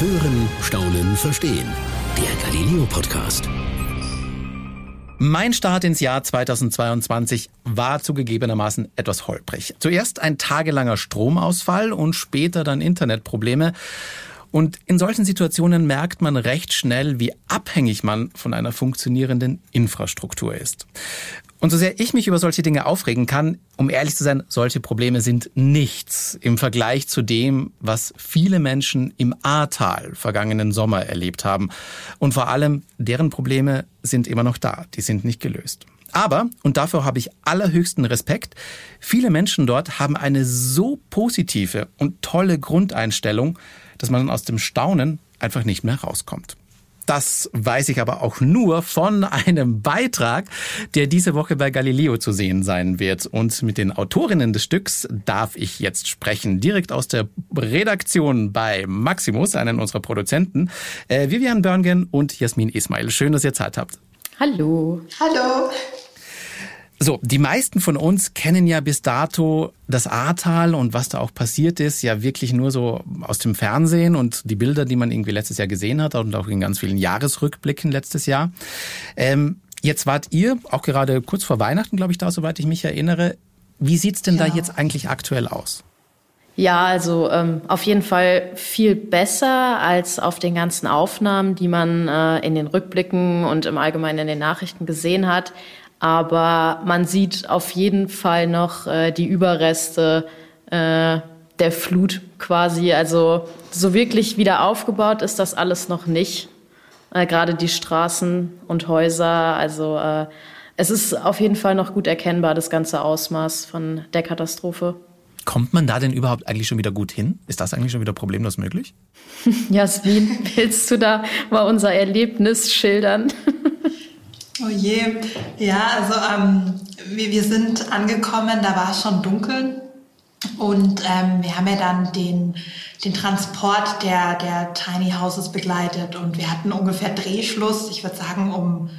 Hören, Staunen, Verstehen. Der Galileo Podcast. Mein Start ins Jahr 2022 war zugegebenermaßen etwas holprig. Zuerst ein tagelanger Stromausfall und später dann Internetprobleme. Und in solchen Situationen merkt man recht schnell, wie abhängig man von einer funktionierenden Infrastruktur ist. Und so sehr ich mich über solche Dinge aufregen kann, um ehrlich zu sein, solche Probleme sind nichts im Vergleich zu dem, was viele Menschen im Ahrtal vergangenen Sommer erlebt haben. Und vor allem, deren Probleme sind immer noch da, die sind nicht gelöst. Aber, und dafür habe ich allerhöchsten Respekt, viele Menschen dort haben eine so positive und tolle Grundeinstellung, dass man aus dem Staunen einfach nicht mehr rauskommt. Das weiß ich aber auch nur von einem Beitrag, der diese Woche bei Galileo zu sehen sein wird. Und mit den Autorinnen des Stücks darf ich jetzt sprechen, direkt aus der Redaktion bei Maximus, einen unserer Produzenten, äh, Vivian Börngen und Jasmin Ismail. Schön, dass ihr Zeit habt. Hallo. Hallo. So, die meisten von uns kennen ja bis dato das Ahrtal und was da auch passiert ist, ja wirklich nur so aus dem Fernsehen und die Bilder, die man irgendwie letztes Jahr gesehen hat und auch in ganz vielen Jahresrückblicken letztes Jahr. Ähm, jetzt wart ihr auch gerade kurz vor Weihnachten, glaube ich, da, soweit ich mich erinnere. Wie sieht's denn ja. da jetzt eigentlich aktuell aus? Ja, also ähm, auf jeden Fall viel besser als auf den ganzen Aufnahmen, die man äh, in den Rückblicken und im Allgemeinen in den Nachrichten gesehen hat. Aber man sieht auf jeden Fall noch äh, die Überreste äh, der Flut quasi. Also so wirklich wieder aufgebaut ist das alles noch nicht. Äh, Gerade die Straßen und Häuser. Also äh, es ist auf jeden Fall noch gut erkennbar, das ganze Ausmaß von der Katastrophe. Kommt man da denn überhaupt eigentlich schon wieder gut hin? Ist das eigentlich schon wieder problemlos möglich? Jasmin, willst du da mal unser Erlebnis schildern? Oh je, ja, also ähm, wir, wir sind angekommen, da war es schon dunkel und ähm, wir haben ja dann den, den Transport der, der Tiny Houses begleitet und wir hatten ungefähr Drehschluss, ich würde sagen um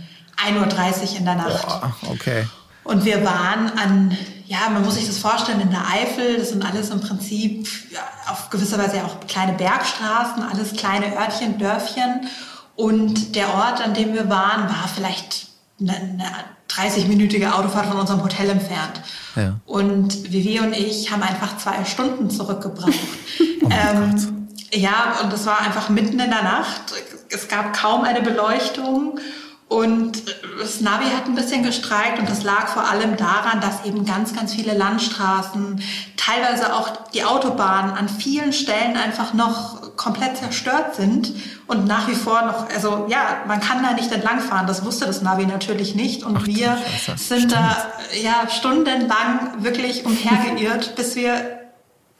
1.30 Uhr in der Nacht. Oh, okay. Und wir waren an, ja, man muss sich das vorstellen, in der Eifel, das sind alles im Prinzip ja, auf gewisser Weise auch kleine Bergstraßen, alles kleine Örtchen, Dörfchen. Und der Ort, an dem wir waren, war vielleicht eine 30-minütige Autofahrt von unserem Hotel entfernt. Ja. Und Vivi und ich haben einfach zwei Stunden zurückgebraucht. oh ähm, ja, und das war einfach mitten in der Nacht. Es gab kaum eine Beleuchtung. Und das Navi hat ein bisschen gestreikt und das lag vor allem daran, dass eben ganz, ganz viele Landstraßen, teilweise auch die Autobahnen an vielen Stellen einfach noch komplett zerstört sind und nach wie vor noch, also ja, man kann da nicht entlangfahren. Das wusste das Navi natürlich nicht und Ach, wir sind Stimmt. da ja stundenlang wirklich umhergeirrt, bis wir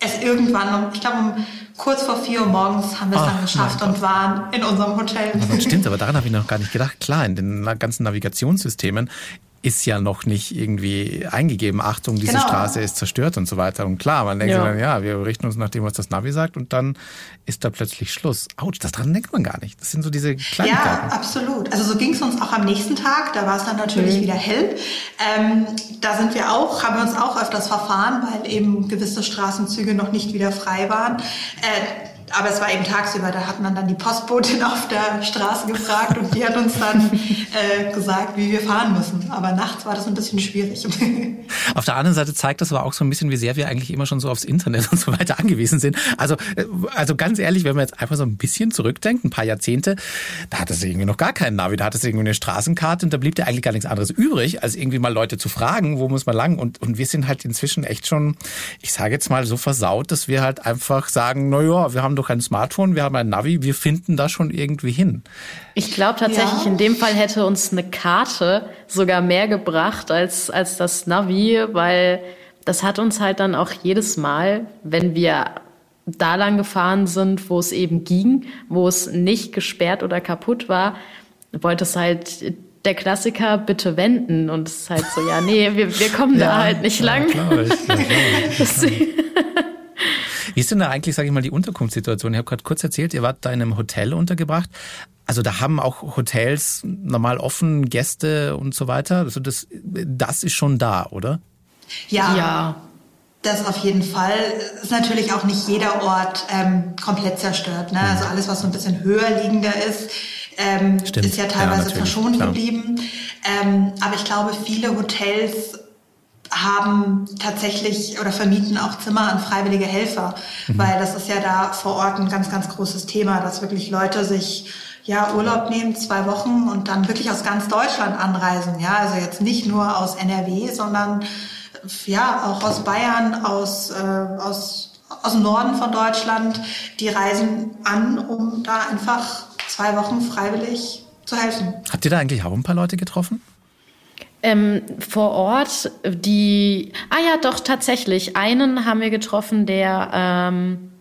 es irgendwann, ich glaube um kurz vor vier Uhr morgens haben wir es dann geschafft und waren in unserem Hotel. Aber stimmt, aber daran habe ich noch gar nicht gedacht. Klar, in den ganzen Navigationssystemen ist ja noch nicht irgendwie eingegeben, Achtung, diese genau. Straße ist zerstört und so weiter. Und klar, man denkt ja. dann, ja, wir richten uns nach dem, was das Navi sagt und dann ist da plötzlich Schluss. Autsch, das dran denkt man gar nicht. Das sind so diese Kleinigkeiten. Ja, absolut. Also so ging es uns auch am nächsten Tag, da war es dann natürlich mhm. wieder hell. Ähm, da sind wir auch, haben wir uns auch öfters verfahren, weil eben gewisse Straßenzüge noch nicht wieder frei waren. Äh, aber es war eben tagsüber, da hat man dann die Postbotin auf der Straße gefragt und die hat uns dann äh, gesagt, wie wir fahren müssen. Aber nachts war das ein bisschen schwierig. Auf der anderen Seite zeigt das aber auch so ein bisschen, wie sehr wir eigentlich immer schon so aufs Internet und so weiter angewiesen sind. Also, äh, also ganz ehrlich, wenn man jetzt einfach so ein bisschen zurückdenkt, ein paar Jahrzehnte, da hat es irgendwie noch gar keinen Navi, da hat es irgendwie eine Straßenkarte und da blieb ja eigentlich gar nichts anderes übrig, als irgendwie mal Leute zu fragen, wo muss man lang. Und, und wir sind halt inzwischen echt schon, ich sage jetzt mal so versaut, dass wir halt einfach sagen, na ja, wir haben doch ein Smartphone, wir haben ein Navi, wir finden da schon irgendwie hin. Ich glaube tatsächlich, ja. in dem Fall hätte uns eine Karte sogar mehr gebracht als, als das Navi, weil das hat uns halt dann auch jedes Mal, wenn wir da lang gefahren sind, wo es eben ging, wo es nicht gesperrt oder kaputt war, wollte es halt der Klassiker bitte wenden und es ist halt so, ja, nee, wir, wir kommen ja, da halt nicht lang. Ja, ich, ja, Wie ist denn da eigentlich, sage ich mal, die Unterkunftssituation? Ich habe gerade kurz erzählt, ihr wart da in einem Hotel untergebracht. Also da haben auch Hotels normal offen, Gäste und so weiter. Also das, das ist schon da, oder? Ja. Ja. Das auf jeden Fall. Ist natürlich auch nicht jeder Ort ähm, komplett zerstört. Ne? Also alles, was so ein bisschen höher liegender ist, ähm, ist ja teilweise ja, verschont klar. geblieben. Ähm, aber ich glaube, viele Hotels haben tatsächlich oder vermieten auch Zimmer an freiwillige Helfer, mhm. weil das ist ja da vor Ort ein ganz, ganz großes Thema, dass wirklich Leute sich ja Urlaub nehmen, zwei Wochen und dann wirklich aus ganz Deutschland anreisen. Ja, also jetzt nicht nur aus NRW, sondern ja auch aus Bayern, aus, äh, aus, aus dem Norden von Deutschland. Die reisen an, um da einfach zwei Wochen freiwillig zu helfen. Habt ihr da eigentlich auch ein paar Leute getroffen? Ähm, vor Ort, die, ah ja, doch, tatsächlich. Einen haben wir getroffen, der, ähm,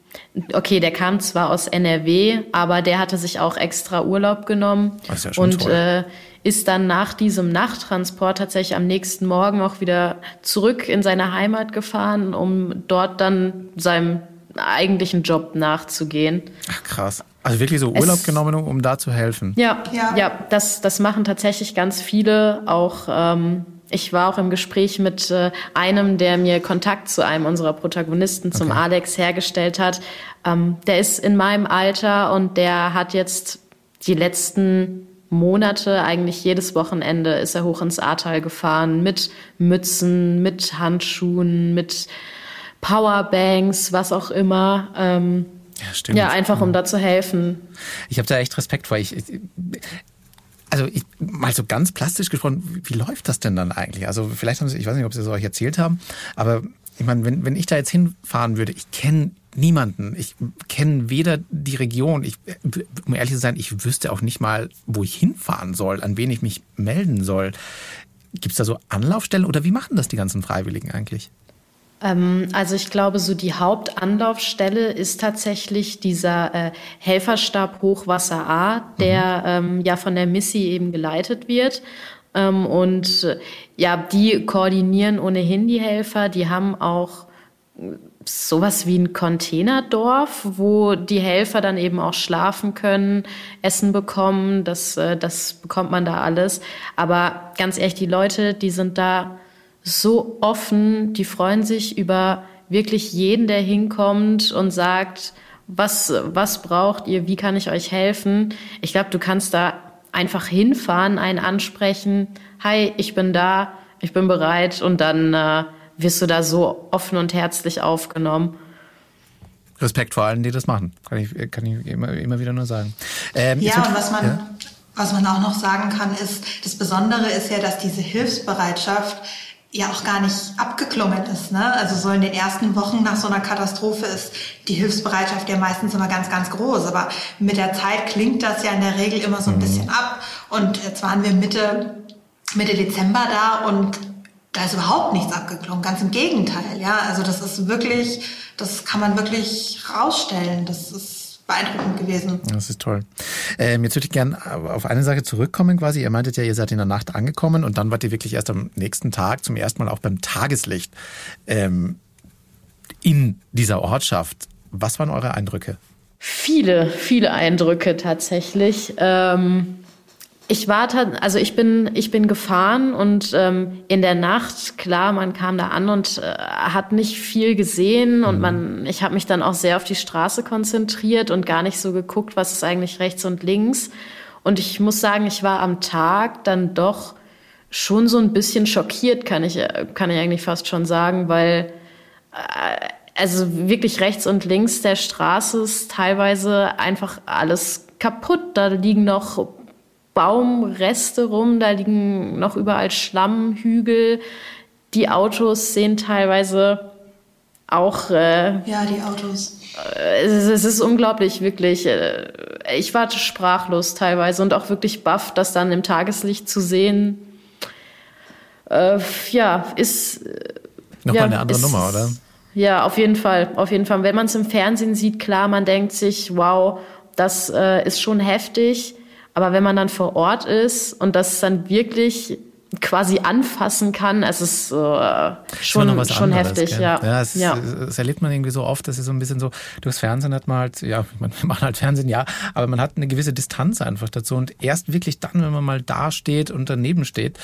okay, der kam zwar aus NRW, aber der hatte sich auch extra Urlaub genommen. Das ist ja und. Äh, ist dann nach diesem Nachttransport tatsächlich am nächsten Morgen auch wieder zurück in seine Heimat gefahren, um dort dann seinem eigentlichen Job nachzugehen. Ach krass. Also wirklich so Urlaub es, genommen, um da zu helfen. Ja, ja, ja, das, das machen tatsächlich ganz viele. Auch ähm, ich war auch im Gespräch mit äh, einem, der mir Kontakt zu einem unserer Protagonisten, zum okay. Alex, hergestellt hat. Ähm, der ist in meinem Alter und der hat jetzt die letzten Monate, eigentlich jedes Wochenende ist er hoch ins Ahrtal gefahren mit Mützen, mit Handschuhen, mit Powerbanks, was auch immer. Ähm, ja, stimmt. Ja, einfach um da zu helfen. Ich habe da echt Respekt vor. Ich, also ich, mal so ganz plastisch gesprochen, wie läuft das denn dann eigentlich? Also vielleicht haben Sie, ich weiß nicht, ob Sie es euch erzählt haben, aber ich meine, wenn, wenn ich da jetzt hinfahren würde, ich kenne niemanden. Ich kenne weder die Region, ich, um ehrlich zu sein, ich wüsste auch nicht mal, wo ich hinfahren soll, an wen ich mich melden soll. Gibt es da so Anlaufstellen oder wie machen das die ganzen Freiwilligen eigentlich? Ähm, also ich glaube, so die Hauptanlaufstelle ist tatsächlich dieser äh, Helferstab Hochwasser A, der mhm. ähm, ja von der Missi eben geleitet wird. Ähm, und äh, ja, die koordinieren ohnehin die Helfer. Die haben auch sowas wie ein Containerdorf, wo die Helfer dann eben auch schlafen können, Essen bekommen. Das, äh, das bekommt man da alles. Aber ganz ehrlich, die Leute, die sind da so offen, die freuen sich über wirklich jeden, der hinkommt und sagt, was, was braucht ihr, wie kann ich euch helfen? Ich glaube, du kannst da einfach hinfahren, einen ansprechen, hi, ich bin da, ich bin bereit und dann äh, wirst du da so offen und herzlich aufgenommen. Respekt vor allen, die das machen, kann ich, kann ich immer, immer wieder nur sagen. Ähm, ja, und was man, ja? was man auch noch sagen kann, ist, das Besondere ist ja, dass diese Hilfsbereitschaft ja auch gar nicht abgeklungen ist. Ne? Also so in den ersten Wochen nach so einer Katastrophe ist die Hilfsbereitschaft ja meistens immer ganz, ganz groß. Aber mit der Zeit klingt das ja in der Regel immer so ein mhm. bisschen ab. Und jetzt waren wir Mitte, Mitte Dezember da und da ist überhaupt nichts abgeklungen. Ganz im Gegenteil. Ja, also das ist wirklich, das kann man wirklich rausstellen. Das ist beeindruckend gewesen. Das ist toll. Ähm, jetzt würde ich gerne auf eine Sache zurückkommen quasi. Ihr meintet ja, ihr seid in der Nacht angekommen und dann wart ihr wirklich erst am nächsten Tag zum ersten Mal auch beim Tageslicht ähm, in dieser Ortschaft. Was waren eure Eindrücke? Viele, viele Eindrücke tatsächlich. Ähm ich war also ich bin ich bin gefahren und ähm, in der Nacht klar man kam da an und äh, hat nicht viel gesehen und mhm. man ich habe mich dann auch sehr auf die Straße konzentriert und gar nicht so geguckt was ist eigentlich rechts und links und ich muss sagen ich war am Tag dann doch schon so ein bisschen schockiert kann ich kann ich eigentlich fast schon sagen weil äh, also wirklich rechts und links der Straße ist teilweise einfach alles kaputt da liegen noch Baumreste rum, da liegen noch überall Schlammhügel. Die Autos sehen teilweise auch. Äh, ja, die Autos. Äh, es, ist unglaublich, wirklich. Äh, ich war sprachlos teilweise und auch wirklich baff, das dann im Tageslicht zu sehen. Äh, ja, ist. Nochmal ja, eine andere ist, Nummer, oder? Ja, auf jeden Fall. Auf jeden Fall. Wenn man es im Fernsehen sieht, klar, man denkt sich, wow, das äh, ist schon heftig. Aber wenn man dann vor Ort ist und das dann wirklich quasi anfassen kann. Es ist äh, schon, schon anderes, heftig, gell? ja. Ja, es, ja. das erlebt man irgendwie so oft, dass es so ein bisschen so, durchs Fernsehen hat man halt, ja, man macht halt Fernsehen, ja, aber man hat eine gewisse Distanz einfach dazu. Und erst wirklich dann, wenn man mal da steht und daneben steht,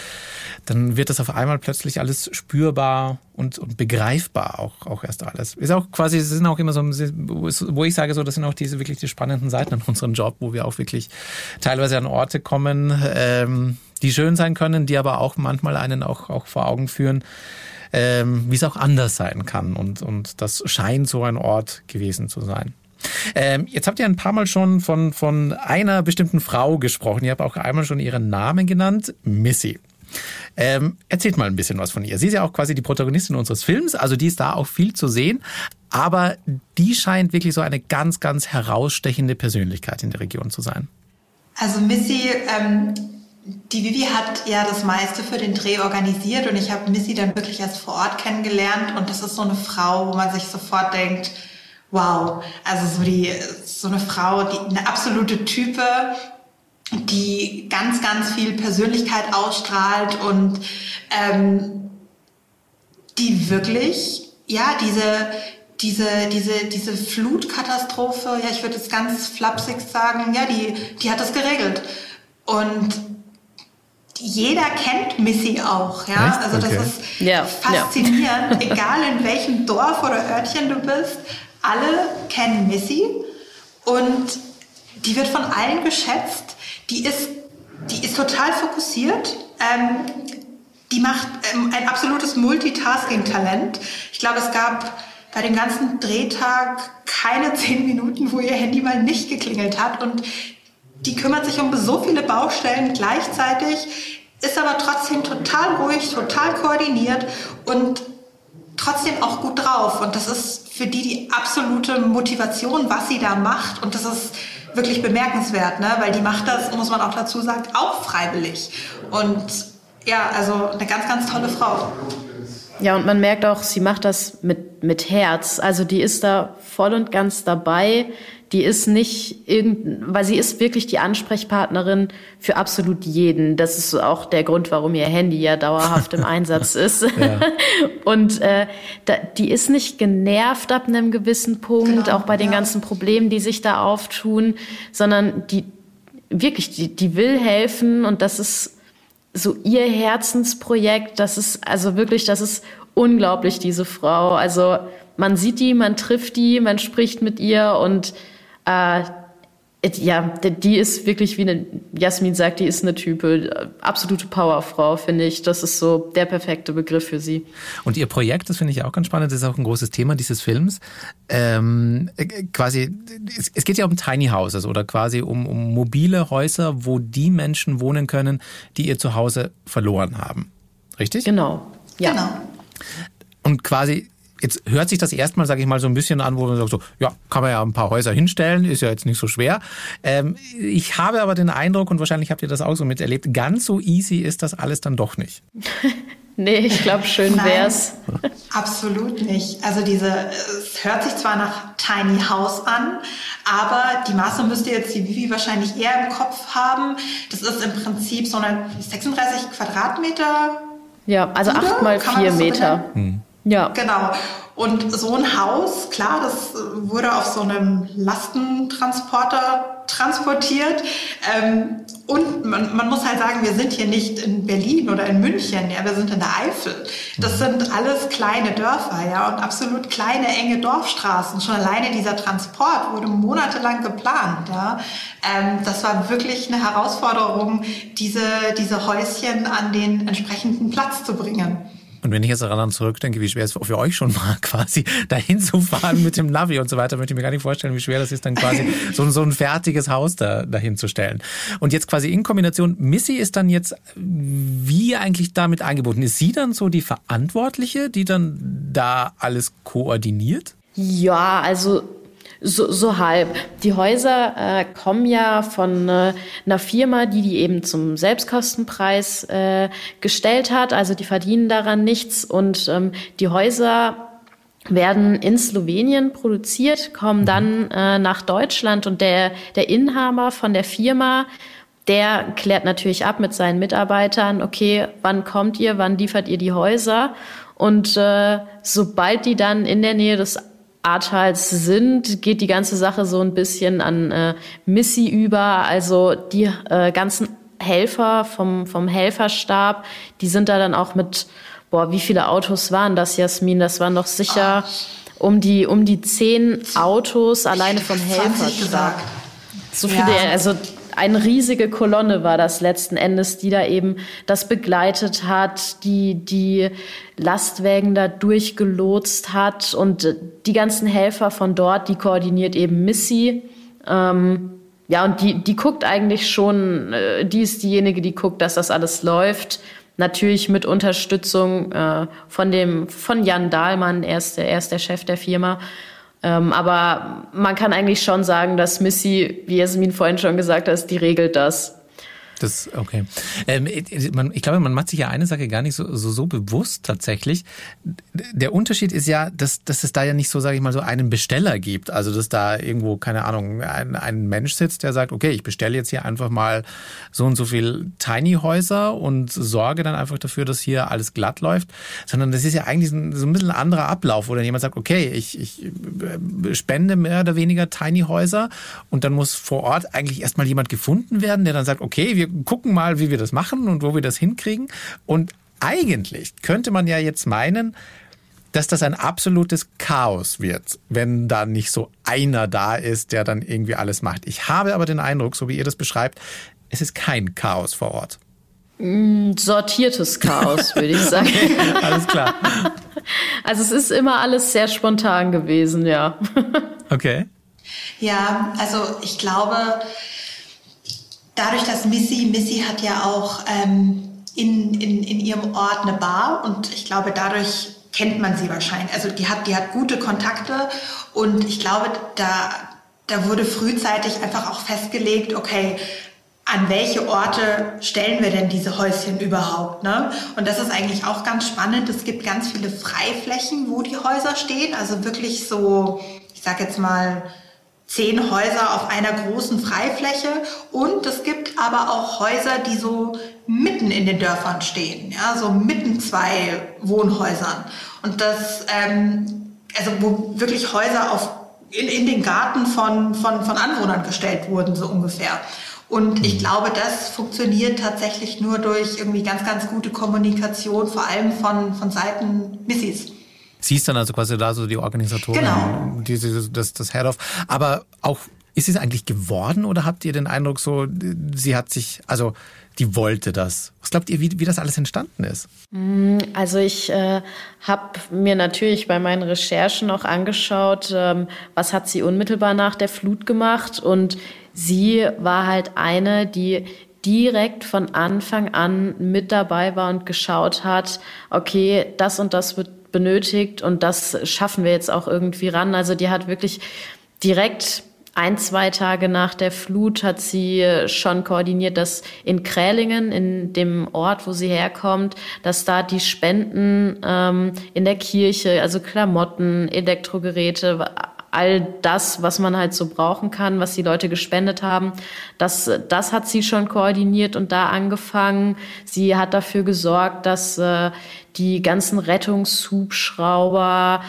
dann wird das auf einmal plötzlich alles spürbar und, und begreifbar auch, auch erst alles. Ist auch quasi, es sind auch immer so, wo ich sage so, das sind auch diese wirklich die spannenden Seiten an unserem Job, wo wir auch wirklich teilweise an Orte kommen, ähm, die schön sein können, die aber auch manchmal einen auch, auch vor Augen führen, ähm, wie es auch anders sein kann. Und, und das scheint so ein Ort gewesen zu sein. Ähm, jetzt habt ihr ein paar Mal schon von, von einer bestimmten Frau gesprochen. Ihr habt auch einmal schon ihren Namen genannt, Missy. Ähm, erzählt mal ein bisschen was von ihr. Sie ist ja auch quasi die Protagonistin unseres Films, also die ist da auch viel zu sehen, aber die scheint wirklich so eine ganz, ganz herausstechende Persönlichkeit in der Region zu sein. Also Missy ähm, die Vivi hat ja das meiste für den Dreh organisiert und ich habe Missy dann wirklich erst vor Ort kennengelernt und das ist so eine Frau, wo man sich sofort denkt, wow, also so die so eine Frau, die eine absolute Type, die ganz ganz viel Persönlichkeit ausstrahlt und ähm, die wirklich ja diese diese, diese, diese Flutkatastrophe, ja, ich würde es ganz flapsig sagen, ja, die, die hat das geregelt. Und jeder kennt Missy auch, ja. Echt? Also das okay. ist ja. faszinierend, ja. egal in welchem Dorf oder Örtchen du bist, alle kennen Missy und die wird von allen geschätzt. Die ist, die ist total fokussiert. Ähm, die macht ähm, ein absolutes Multitasking-Talent. Ich glaube, es gab bei dem ganzen Drehtag keine zehn Minuten, wo ihr Handy mal nicht geklingelt hat. Und die kümmert sich um so viele Baustellen gleichzeitig, ist aber trotzdem total ruhig, total koordiniert und trotzdem auch gut drauf. Und das ist für die die absolute Motivation, was sie da macht. Und das ist wirklich bemerkenswert, ne? weil die macht das, muss man auch dazu sagen, auch freiwillig. Und ja, also eine ganz, ganz tolle Frau. Ja, und man merkt auch, sie macht das mit, mit Herz. Also die ist da voll und ganz dabei die ist nicht irgend, weil sie ist wirklich die Ansprechpartnerin für absolut jeden. Das ist auch der Grund, warum ihr Handy ja dauerhaft im Einsatz ist. Ja. Und äh, da, die ist nicht genervt ab einem gewissen Punkt, genau, auch bei den ja. ganzen Problemen, die sich da auftun, sondern die wirklich, die, die will helfen und das ist so ihr Herzensprojekt. Das ist also wirklich, das ist unglaublich, diese Frau. Also man sieht die, man trifft die, man spricht mit ihr und äh, ja, die ist wirklich, wie eine, Jasmin sagt, die ist eine Type, absolute Powerfrau, finde ich. Das ist so der perfekte Begriff für sie. Und ihr Projekt, das finde ich auch ganz spannend, das ist auch ein großes Thema dieses Films. Ähm, äh, quasi, es, es, geht ja um Tiny Houses oder quasi um, um mobile Häuser, wo die Menschen wohnen können, die ihr Zuhause verloren haben. Richtig? Genau. Ja. Genau. Und quasi Jetzt hört sich das erstmal, sage ich mal, so ein bisschen an, wo man sagt, so, ja, kann man ja ein paar Häuser hinstellen, ist ja jetzt nicht so schwer. Ähm, ich habe aber den Eindruck, und wahrscheinlich habt ihr das auch so miterlebt, ganz so easy ist das alles dann doch nicht. nee, ich glaube, schön wär's. Nein, absolut nicht. Also diese, es hört sich zwar nach Tiny House an, aber die Maße müsst ihr jetzt die Vivi wahrscheinlich eher im Kopf haben. Das ist im Prinzip so eine 36 Quadratmeter. Ja, also acht mal vier Meter. So ja. Genau. Und so ein Haus, klar, das wurde auf so einem Lastentransporter transportiert. Ähm, und man, man muss halt sagen, wir sind hier nicht in Berlin oder in München, ja, wir sind in der Eifel. Das mhm. sind alles kleine Dörfer, ja, und absolut kleine, enge Dorfstraßen. Schon alleine dieser Transport wurde monatelang geplant, ja. Ähm, das war wirklich eine Herausforderung, diese, diese Häuschen an den entsprechenden Platz zu bringen. Und wenn ich jetzt daran zurückdenke, wie schwer es für euch schon war, quasi dahin zu fahren mit dem Navi und so weiter, möchte ich mir gar nicht vorstellen, wie schwer das ist, dann quasi so, so ein fertiges Haus da, dahin zu stellen. Und jetzt quasi in Kombination, Missy ist dann jetzt wie eigentlich damit eingebunden? Ist sie dann so die Verantwortliche, die dann da alles koordiniert? Ja, also so, so halb. Die Häuser äh, kommen ja von äh, einer Firma, die die eben zum Selbstkostenpreis äh, gestellt hat. Also die verdienen daran nichts. Und ähm, die Häuser werden in Slowenien produziert, kommen dann äh, nach Deutschland und der, der Inhaber von der Firma der klärt natürlich ab mit seinen Mitarbeitern, okay, wann kommt ihr, wann liefert ihr die Häuser? Und äh, sobald die dann in der Nähe des Ahrtals sind, geht die ganze Sache so ein bisschen an äh, Missy über. Also die äh, ganzen Helfer vom, vom Helferstab, die sind da dann auch mit, boah, wie viele Autos waren das, Jasmin? Das waren doch sicher um die, um die zehn Autos alleine vom Helferstab. So viele, ja. also eine riesige Kolonne war das letzten Endes, die da eben das begleitet hat, die die Lastwägen da durchgelotst hat und die ganzen Helfer von dort, die koordiniert eben Missy. Ähm, ja, und die, die guckt eigentlich schon, äh, die ist diejenige, die guckt, dass das alles läuft. Natürlich mit Unterstützung äh, von dem, von Jan Dahlmann, er ist der, er ist der Chef der Firma. Ähm, aber man kann eigentlich schon sagen, dass Missy, wie Jasmin vorhin schon gesagt hat, die regelt das. Das, okay. Ähm, ich glaube, man macht sich ja eine Sache gar nicht so, so, so bewusst tatsächlich. Der Unterschied ist ja, dass, dass es da ja nicht so, sage ich mal, so einen Besteller gibt. Also, dass da irgendwo, keine Ahnung, ein, ein Mensch sitzt, der sagt, okay, ich bestelle jetzt hier einfach mal so und so viel Tiny-Häuser und sorge dann einfach dafür, dass hier alles glatt läuft. Sondern das ist ja eigentlich so ein bisschen ein anderer Ablauf, wo dann jemand sagt, okay, ich, ich äh, spende mehr oder weniger Tiny-Häuser und dann muss vor Ort eigentlich erstmal jemand gefunden werden, der dann sagt, okay, wir wir gucken mal, wie wir das machen und wo wir das hinkriegen. Und eigentlich könnte man ja jetzt meinen, dass das ein absolutes Chaos wird, wenn da nicht so einer da ist, der dann irgendwie alles macht. Ich habe aber den Eindruck, so wie ihr das beschreibt, es ist kein Chaos vor Ort. Mm, sortiertes Chaos, würde ich sagen. Okay, alles klar. Also es ist immer alles sehr spontan gewesen, ja. Okay. Ja, also ich glaube, dadurch, dass Missy, Missy hat ja auch ähm, in, in, in ihrem Ort eine Bar und ich glaube, dadurch kennt man sie wahrscheinlich. Also die hat, die hat gute Kontakte und ich glaube, da, da wurde frühzeitig einfach auch festgelegt, okay, an welche Orte stellen wir denn diese Häuschen überhaupt? Ne? Und das ist eigentlich auch ganz spannend. Es gibt ganz viele Freiflächen, wo die Häuser stehen. Also wirklich so, ich sag jetzt mal, zehn Häuser auf einer großen Freifläche und es gibt aber auch Häuser, die so mitten in den Dörfern stehen, ja, so mitten zwei Wohnhäusern und das, ähm, also wo wirklich Häuser auf in, in den Garten von, von, von Anwohnern gestellt wurden, so ungefähr. Und ich mhm. glaube, das funktioniert tatsächlich nur durch irgendwie ganz, ganz gute Kommunikation, vor allem von, von Seiten Missys. Sie ist dann also quasi da so die Organisatorin, genau. die, das, das Head of. Aber auch, ist es eigentlich geworden oder habt ihr den Eindruck so, sie hat sich, also die wollte das? Was glaubt ihr, wie, wie das alles entstanden ist? Mm, also ich äh, habe mir natürlich bei meinen Recherchen auch angeschaut, ähm, was hat sie unmittelbar nach der Flut gemacht und sie war halt eine, die direkt von Anfang an mit dabei war und geschaut hat, okay, das und das wird benötigt und das schaffen wir jetzt auch irgendwie ran. Also die hat wirklich direkt ein, zwei Tage nach der Flut hat sie schon koordiniert, dass in Krälingen, in dem Ort, wo sie herkommt, dass da die Spenden ähm, in der Kirche, also Klamotten, Elektrogeräte, all das, was man halt so brauchen kann, was die Leute gespendet haben, das, das hat sie schon koordiniert und da angefangen. Sie hat dafür gesorgt, dass äh, die ganzen Rettungshubschrauber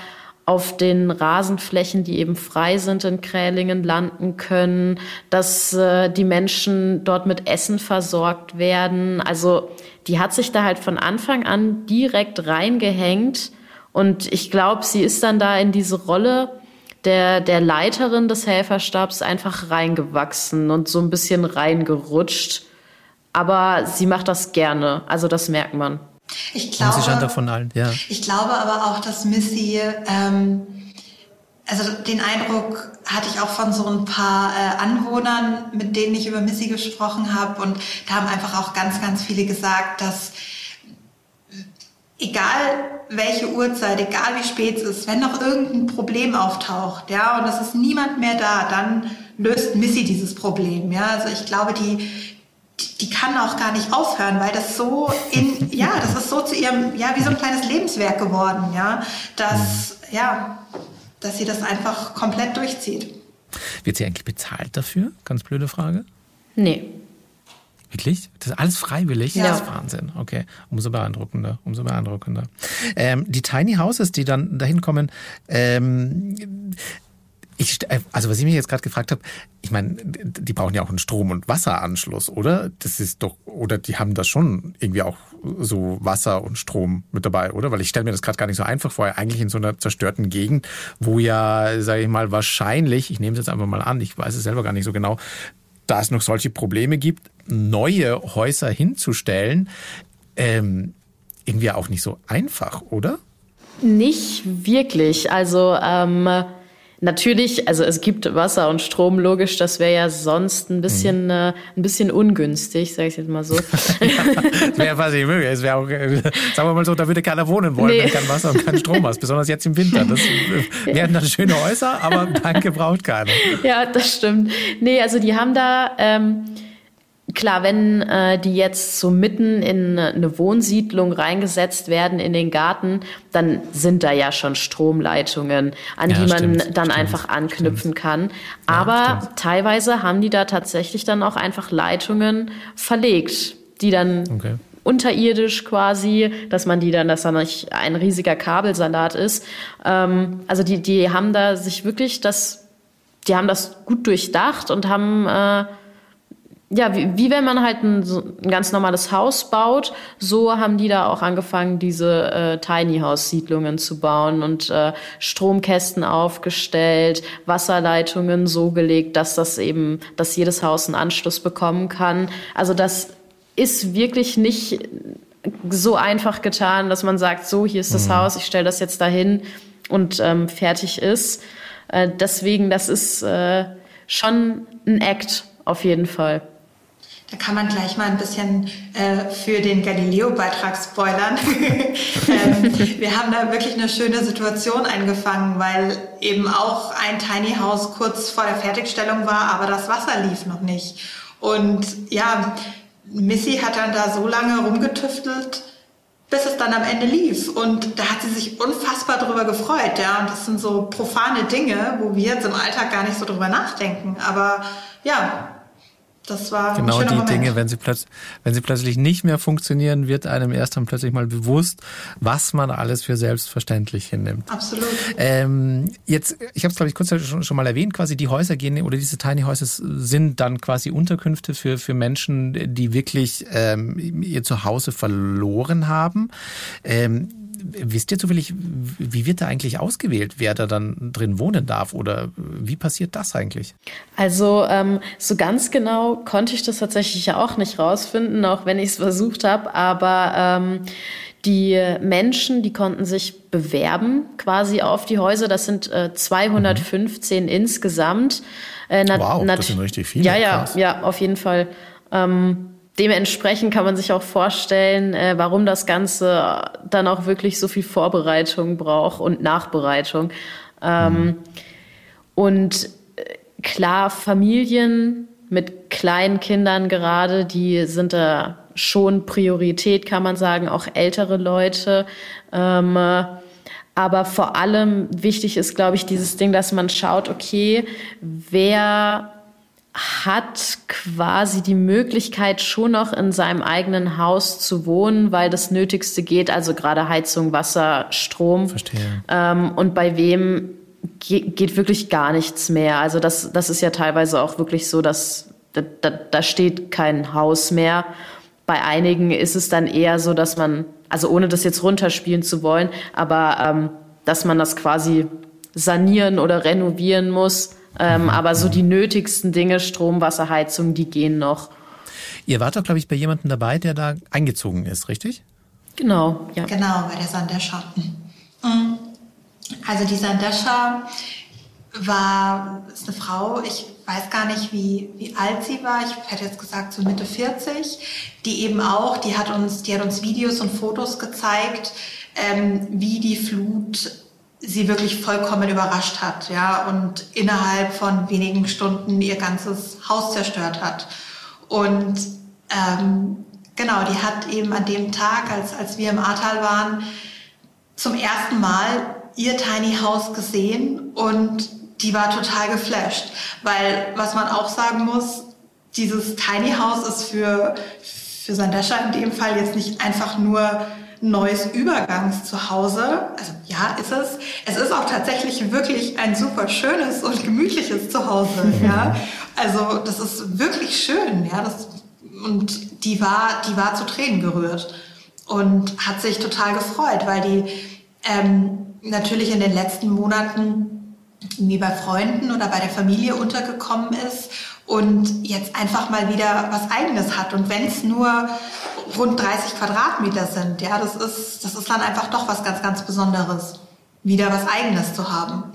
auf den Rasenflächen, die eben frei sind in Krälingen, landen können, dass äh, die Menschen dort mit Essen versorgt werden. Also die hat sich da halt von Anfang an direkt reingehängt. Und ich glaube, sie ist dann da in diese Rolle der, der Leiterin des Helferstabs einfach reingewachsen und so ein bisschen reingerutscht. Aber sie macht das gerne. Also das merkt man. Ich glaube, allen, ja. ich glaube aber auch, dass Missy, ähm, also den Eindruck hatte ich auch von so ein paar äh, Anwohnern, mit denen ich über Missy gesprochen habe. Und da haben einfach auch ganz, ganz viele gesagt, dass egal welche Uhrzeit, egal wie spät es ist, wenn noch irgendein Problem auftaucht, ja, und es ist niemand mehr da, dann löst Missy dieses Problem, ja. Also ich glaube, die, die kann auch gar nicht aufhören, weil das so in, ja, das ist so zu ihrem, ja, wie so ein kleines Lebenswerk geworden, ja, dass, ja, dass sie das einfach komplett durchzieht. Wird sie eigentlich bezahlt dafür? Ganz blöde Frage. Nee. Wirklich? Das ist alles freiwillig? Ja. Das ist Wahnsinn. Okay. Umso beeindruckender. Umso beeindruckender. Ähm, die Tiny Houses, die dann dahin kommen, ähm, ich, also was ich mich jetzt gerade gefragt habe, ich meine, die brauchen ja auch einen Strom- und Wasseranschluss, oder? Das ist doch, oder die haben das schon irgendwie auch so Wasser und Strom mit dabei, oder? Weil ich stelle mir das gerade gar nicht so einfach vor, eigentlich in so einer zerstörten Gegend, wo ja, sage ich mal, wahrscheinlich, ich nehme es jetzt einfach mal an, ich weiß es selber gar nicht so genau, da es noch solche Probleme gibt, neue Häuser hinzustellen, ähm, irgendwie auch nicht so einfach, oder? Nicht wirklich. Also ähm, Natürlich, also es gibt Wasser und Strom, logisch, das wäre ja sonst ein bisschen, mhm. äh, ein bisschen ungünstig, sage ich jetzt mal so. das wäre quasi möglich. Es wäre auch, äh, sagen wir mal so, da würde keiner wohnen wollen, nee. wenn kein Wasser und kein Strom hast, besonders jetzt im Winter. Das äh, wären dann schöne Häuser, aber danke braucht keiner. Ja, das stimmt. Nee, also die haben da. Ähm, Klar, wenn äh, die jetzt so mitten in eine Wohnsiedlung reingesetzt werden in den Garten, dann sind da ja schon Stromleitungen, an ja, die man stimmt, dann stimmt, einfach anknüpfen stimmt. kann. Aber ja, teilweise haben die da tatsächlich dann auch einfach Leitungen verlegt, die dann okay. unterirdisch quasi, dass man die dann, dass da nicht ein riesiger Kabelsalat ist. Ähm, also die, die haben da sich wirklich das, die haben das gut durchdacht und haben äh, ja, wie, wie wenn man halt ein, so ein ganz normales Haus baut, so haben die da auch angefangen, diese äh, Tiny House Siedlungen zu bauen und äh, Stromkästen aufgestellt, Wasserleitungen so gelegt, dass das eben, dass jedes Haus einen Anschluss bekommen kann. Also das ist wirklich nicht so einfach getan, dass man sagt, so hier ist das mhm. Haus, ich stelle das jetzt dahin und ähm, fertig ist. Äh, deswegen, das ist äh, schon ein Act auf jeden Fall. Da kann man gleich mal ein bisschen äh, für den Galileo-Beitrag spoilern. ähm, wir haben da wirklich eine schöne Situation eingefangen, weil eben auch ein Tiny House kurz vor der Fertigstellung war, aber das Wasser lief noch nicht. Und ja, Missy hat dann da so lange rumgetüftelt, bis es dann am Ende lief. Und da hat sie sich unfassbar drüber gefreut. Ja, und das sind so profane Dinge, wo wir jetzt im Alltag gar nicht so drüber nachdenken. Aber ja, das war genau die Moment. Dinge, wenn sie, plötzlich, wenn sie plötzlich nicht mehr funktionieren, wird einem erst dann plötzlich mal bewusst, was man alles für selbstverständlich hinnimmt. Absolut. Ähm, jetzt, ich habe es glaube ich kurz schon, schon, mal erwähnt, quasi die Häuser gehen oder diese Tiny Houses sind dann quasi Unterkünfte für für Menschen, die wirklich ähm, ihr Zuhause verloren haben. Ähm, wisst ihr zufällig, wie wird da eigentlich ausgewählt, wer da dann drin wohnen darf oder wie passiert das eigentlich? Also ähm, so ganz genau konnte ich das tatsächlich ja auch nicht rausfinden, auch wenn ich es versucht habe, aber ähm, die Menschen, die konnten sich bewerben quasi auf die Häuser. Das sind äh, 215 mhm. insgesamt. Äh, wow, das sind richtig viele. Ja, ja, Krass. ja, auf jeden Fall. Ähm, dementsprechend kann man sich auch vorstellen, äh, warum das Ganze dann auch wirklich so viel Vorbereitung braucht und Nachbereitung. Ähm, mhm. Und äh, klar, Familien mit kleinen Kindern gerade, die sind da schon Priorität, kann man sagen, auch ältere Leute. Ähm, aber vor allem wichtig ist, glaube ich, dieses Ding, dass man schaut, okay, wer hat quasi die Möglichkeit, schon noch in seinem eigenen Haus zu wohnen, weil das Nötigste geht, also gerade Heizung, Wasser, Strom. Verstehe. Ähm, und bei wem geht wirklich gar nichts mehr. Also das, das ist ja teilweise auch wirklich so, dass da, da, da steht kein Haus mehr. Bei einigen ist es dann eher so, dass man, also ohne das jetzt runterspielen zu wollen, aber ähm, dass man das quasi sanieren oder renovieren muss ähm, mhm. Aber so die nötigsten Dinge, Strom, Wasser, Heizung, die gehen noch. Ihr wart doch, glaube ich, bei jemandem dabei, der da eingezogen ist, richtig? Genau, ja. Genau, bei der Sandescha. Mhm. Also die Sandescha war, ist eine Frau, ich weiß gar nicht, wie, wie alt sie war. Ich hätte jetzt gesagt so Mitte 40. Die eben auch, die hat uns, die hat uns Videos und Fotos gezeigt, ähm, wie die Flut sie wirklich vollkommen überrascht hat, ja, und innerhalb von wenigen Stunden ihr ganzes Haus zerstört hat. Und ähm, genau, die hat eben an dem Tag, als, als wir im Ahrtal waren, zum ersten Mal ihr Tiny House gesehen und die war total geflasht, weil was man auch sagen muss, dieses Tiny House ist für, für Sandesha in dem Fall jetzt nicht einfach nur neues Übergangszuhause. Also ja, ist es. Es ist auch tatsächlich wirklich ein super schönes und gemütliches Zuhause. Ja, also das ist wirklich schön. Ja, das, und die war, die war zu Tränen gerührt und hat sich total gefreut, weil die ähm, natürlich in den letzten Monaten wie bei Freunden oder bei der Familie untergekommen ist und jetzt einfach mal wieder was Eigenes hat. Und wenn es nur rund 30 Quadratmeter sind, ja, das ist, das ist dann einfach doch was ganz, ganz Besonderes, wieder was Eigenes zu haben.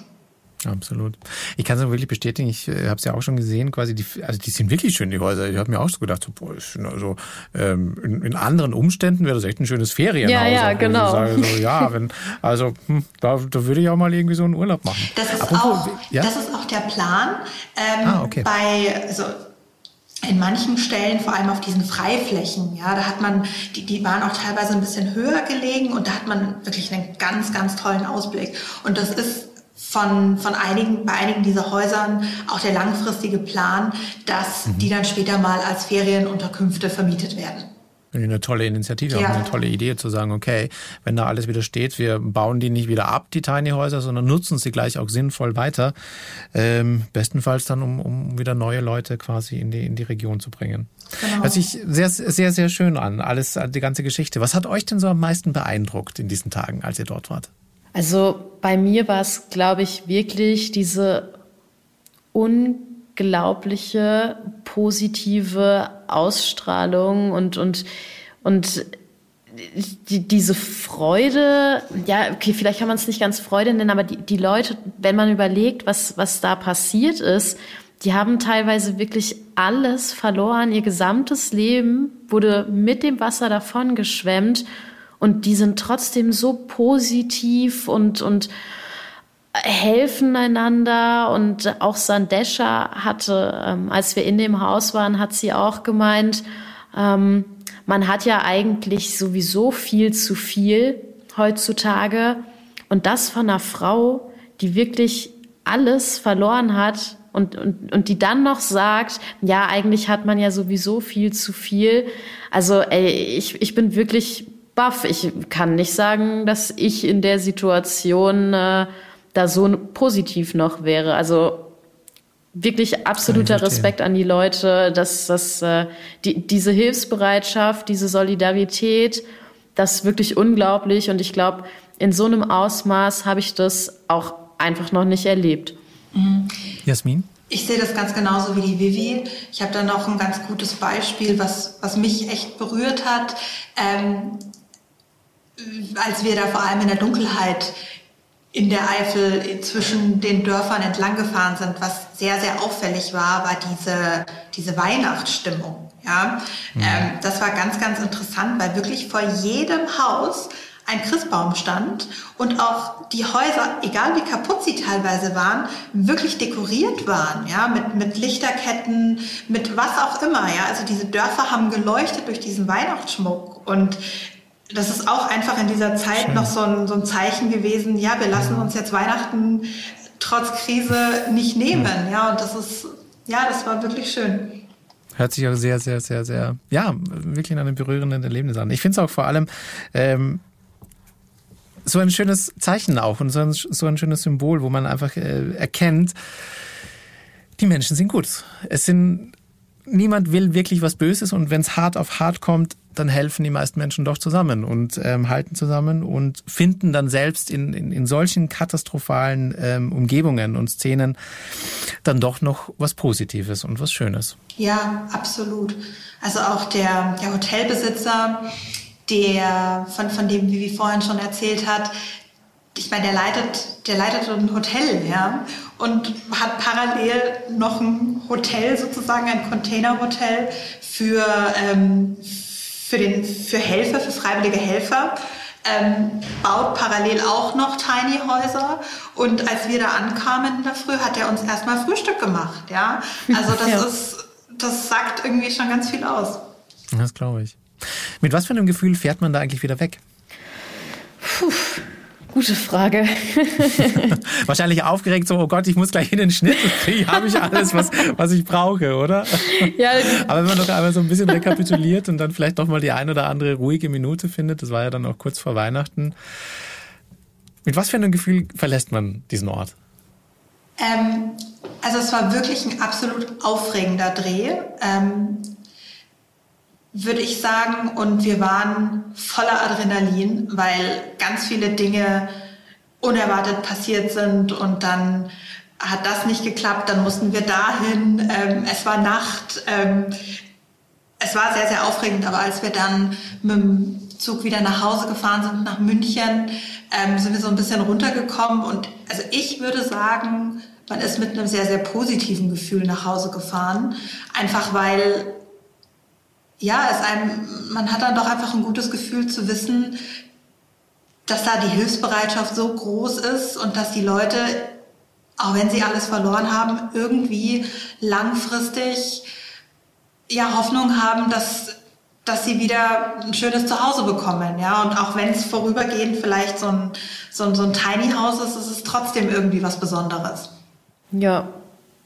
Absolut. Ich kann es wirklich bestätigen, ich äh, habe es ja auch schon gesehen, quasi die, also die sind wirklich schön, die Häuser. Ich habe mir auch so gedacht, so, boah, also ähm, in, in, anderen Umständen wäre das echt ein schönes Ferienhaus. Ja, ja, genau. Sage, so, ja, wenn, also hm, da, da würde ich auch mal irgendwie so einen Urlaub machen. Das ist, auch, ja? das ist auch der Plan. Ähm, ah, okay. Bei, also in manchen Stellen, vor allem auf diesen Freiflächen, ja, da hat man, die, die waren auch teilweise ein bisschen höher gelegen und da hat man wirklich einen ganz, ganz tollen Ausblick. Und das ist von, von einigen, bei einigen dieser Häusern auch der langfristige Plan, dass mhm. die dann später mal als Ferienunterkünfte vermietet werden. Eine tolle Initiative, ja. auch eine tolle Idee zu sagen, okay, wenn da alles wieder steht, wir bauen die nicht wieder ab, die Tiny Häuser, sondern nutzen sie gleich auch sinnvoll weiter. Ähm, bestenfalls dann, um, um wieder neue Leute quasi in die, in die Region zu bringen. Genau. Hört sich sehr, sehr, sehr schön an, alles, die ganze Geschichte. Was hat euch denn so am meisten beeindruckt in diesen Tagen, als ihr dort wart? Also bei mir war es, glaube ich, wirklich diese unglaubliche positive Ausstrahlung und, und, und die, diese Freude, ja, okay, vielleicht kann man es nicht ganz Freude nennen, aber die, die Leute, wenn man überlegt, was, was da passiert ist, die haben teilweise wirklich alles verloren, ihr gesamtes Leben wurde mit dem Wasser davon geschwemmt und die sind trotzdem so positiv und, und helfen einander. Und auch Sandesha hatte, ähm, als wir in dem Haus waren, hat sie auch gemeint, ähm, man hat ja eigentlich sowieso viel zu viel heutzutage. Und das von einer Frau, die wirklich alles verloren hat und, und, und die dann noch sagt, ja, eigentlich hat man ja sowieso viel zu viel. Also ey, ich, ich bin wirklich baff. Ich kann nicht sagen, dass ich in der Situation äh, da so positiv noch wäre. Also wirklich absoluter Respekt an die Leute, dass dass äh, die, diese Hilfsbereitschaft, diese Solidarität, das ist wirklich unglaublich. Und ich glaube, in so einem Ausmaß habe ich das auch einfach noch nicht erlebt. Mhm. Jasmin? Ich sehe das ganz genauso wie die Vivi. Ich habe da noch ein ganz gutes Beispiel, was, was mich echt berührt hat. Ähm, als wir da vor allem in der Dunkelheit in der Eifel zwischen den Dörfern entlang gefahren sind, was sehr, sehr auffällig war, war diese, diese Weihnachtsstimmung. Ja, mhm. ähm, das war ganz, ganz interessant, weil wirklich vor jedem Haus ein Christbaum stand und auch die Häuser, egal wie kaputt sie teilweise waren, wirklich dekoriert waren, ja, mit, mit Lichterketten, mit was auch immer, ja. Also diese Dörfer haben geleuchtet durch diesen Weihnachtsschmuck und das ist auch einfach in dieser Zeit Schön. noch so ein, so ein Zeichen gewesen, ja, wir lassen uns jetzt Weihnachten trotz Krise nicht nehmen. Ja, und das ist, ja, das war wirklich schön. Hört sich auch sehr, sehr, sehr, sehr, ja, wirklich an einem berührenden Erlebnis an. Ich finde es auch vor allem ähm, so ein schönes Zeichen auch und so ein, so ein schönes Symbol, wo man einfach äh, erkennt, die Menschen sind gut. Es sind niemand will wirklich was Böses und wenn es hart auf hart kommt, dann helfen die meisten Menschen doch zusammen und ähm, halten zusammen und finden dann selbst in, in, in solchen katastrophalen ähm, Umgebungen und Szenen dann doch noch was Positives und was Schönes. Ja, absolut. Also auch der, der Hotelbesitzer, der von, von dem, wir vorhin schon erzählt hat, ich meine, der leitet, der leitet ein Hotel, ja, und hat parallel noch ein Hotel sozusagen, ein Containerhotel für, ähm, für, den, für Helfer, für freiwillige Helfer. Ähm, baut parallel auch noch Tiny Häuser und als wir da ankamen in der Früh, hat er uns erstmal Frühstück gemacht, ja. Also das ja. ist, das sagt irgendwie schon ganz viel aus. Das glaube ich. Mit was für einem Gefühl fährt man da eigentlich wieder weg? Puh. Gute Frage. Wahrscheinlich aufgeregt, so, oh Gott, ich muss gleich in den Schnitt kriege, habe ich alles, was, was ich brauche, oder? Ja. Aber wenn man noch einmal so ein bisschen rekapituliert und dann vielleicht doch mal die ein oder andere ruhige Minute findet, das war ja dann auch kurz vor Weihnachten. Mit was für einem Gefühl verlässt man diesen Ort? Ähm, also es war wirklich ein absolut aufregender Dreh. Ähm, würde ich sagen. Und wir waren voller Adrenalin, weil ganz viele Dinge unerwartet passiert sind und dann hat das nicht geklappt, dann mussten wir dahin. Ähm, es war Nacht. Ähm, es war sehr, sehr aufregend, aber als wir dann mit dem Zug wieder nach Hause gefahren sind, nach München, ähm, sind wir so ein bisschen runtergekommen. Und also ich würde sagen, man ist mit einem sehr, sehr positiven Gefühl nach Hause gefahren. Einfach weil ja, es einem, man hat dann doch einfach ein gutes Gefühl zu wissen, dass da die Hilfsbereitschaft so groß ist und dass die Leute, auch wenn sie alles verloren haben, irgendwie langfristig ja Hoffnung haben, dass dass sie wieder ein schönes Zuhause bekommen, ja. Und auch wenn es vorübergehend vielleicht so ein, so ein, so ein Tiny House ist, ist es trotzdem irgendwie was Besonderes. Ja,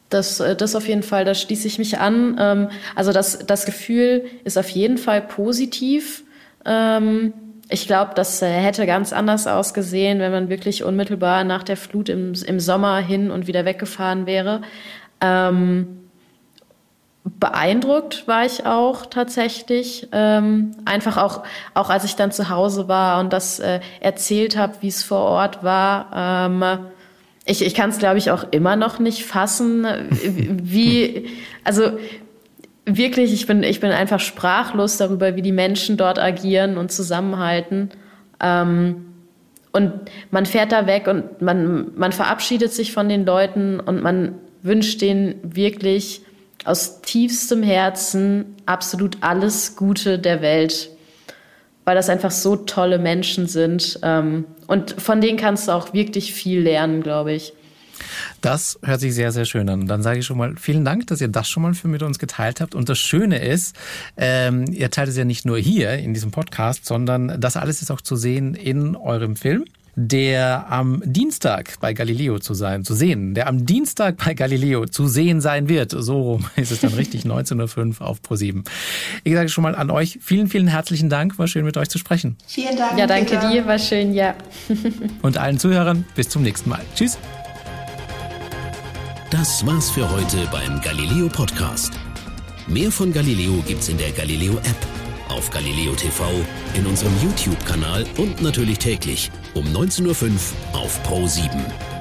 das, äh, das auf jeden Fall, da schließe ich mich an. Ähm, also das, das Gefühl ist auf jeden Fall positiv. Ähm, ich glaube, das äh, hätte ganz anders ausgesehen, wenn man wirklich unmittelbar nach der Flut im, im Sommer hin und wieder weggefahren wäre. Ähm, beeindruckt war ich auch tatsächlich. einfach auch, auch als ich dann zu Hause war und das äh, erzählt habe, wie es vor Ort war ich, ich kann es, glaube ich, auch immer noch nicht fassen, wie, also wirklich, ich bin, ich bin einfach sprachlos darüber, wie die Menschen dort agieren und zusammenhalten. Ähm, und man fährt da weg und man, man verabschiedet sich von den Leuten und man wünscht denen wirklich aus tiefstem Herzen absolut alles Gute der Welt weil das einfach so tolle Menschen sind. Ähm, und von denen kannst du auch wirklich viel lernen, glaube ich. Das hört sich sehr, sehr schön an. Dann sage ich schon mal vielen Dank, dass ihr das schon mal für mit uns geteilt habt. Und das Schöne ist, ähm, ihr teilt es ja nicht nur hier in diesem Podcast, sondern das alles ist auch zu sehen in eurem Film der am Dienstag bei Galileo zu sein, zu sehen, der am Dienstag bei Galileo zu sehen sein wird. So ist es dann richtig, 19.05 Uhr auf Pro7. Ich sage schon mal an euch vielen, vielen herzlichen Dank. War schön mit euch zu sprechen. Vielen Dank. Ja, danke Peter. dir, war schön, ja. Und allen Zuhörern bis zum nächsten Mal. Tschüss. Das war's für heute beim Galileo Podcast. Mehr von Galileo gibt's in der Galileo App auf Galileo TV, in unserem YouTube-Kanal und natürlich täglich um 19.05 Uhr auf Pro 7.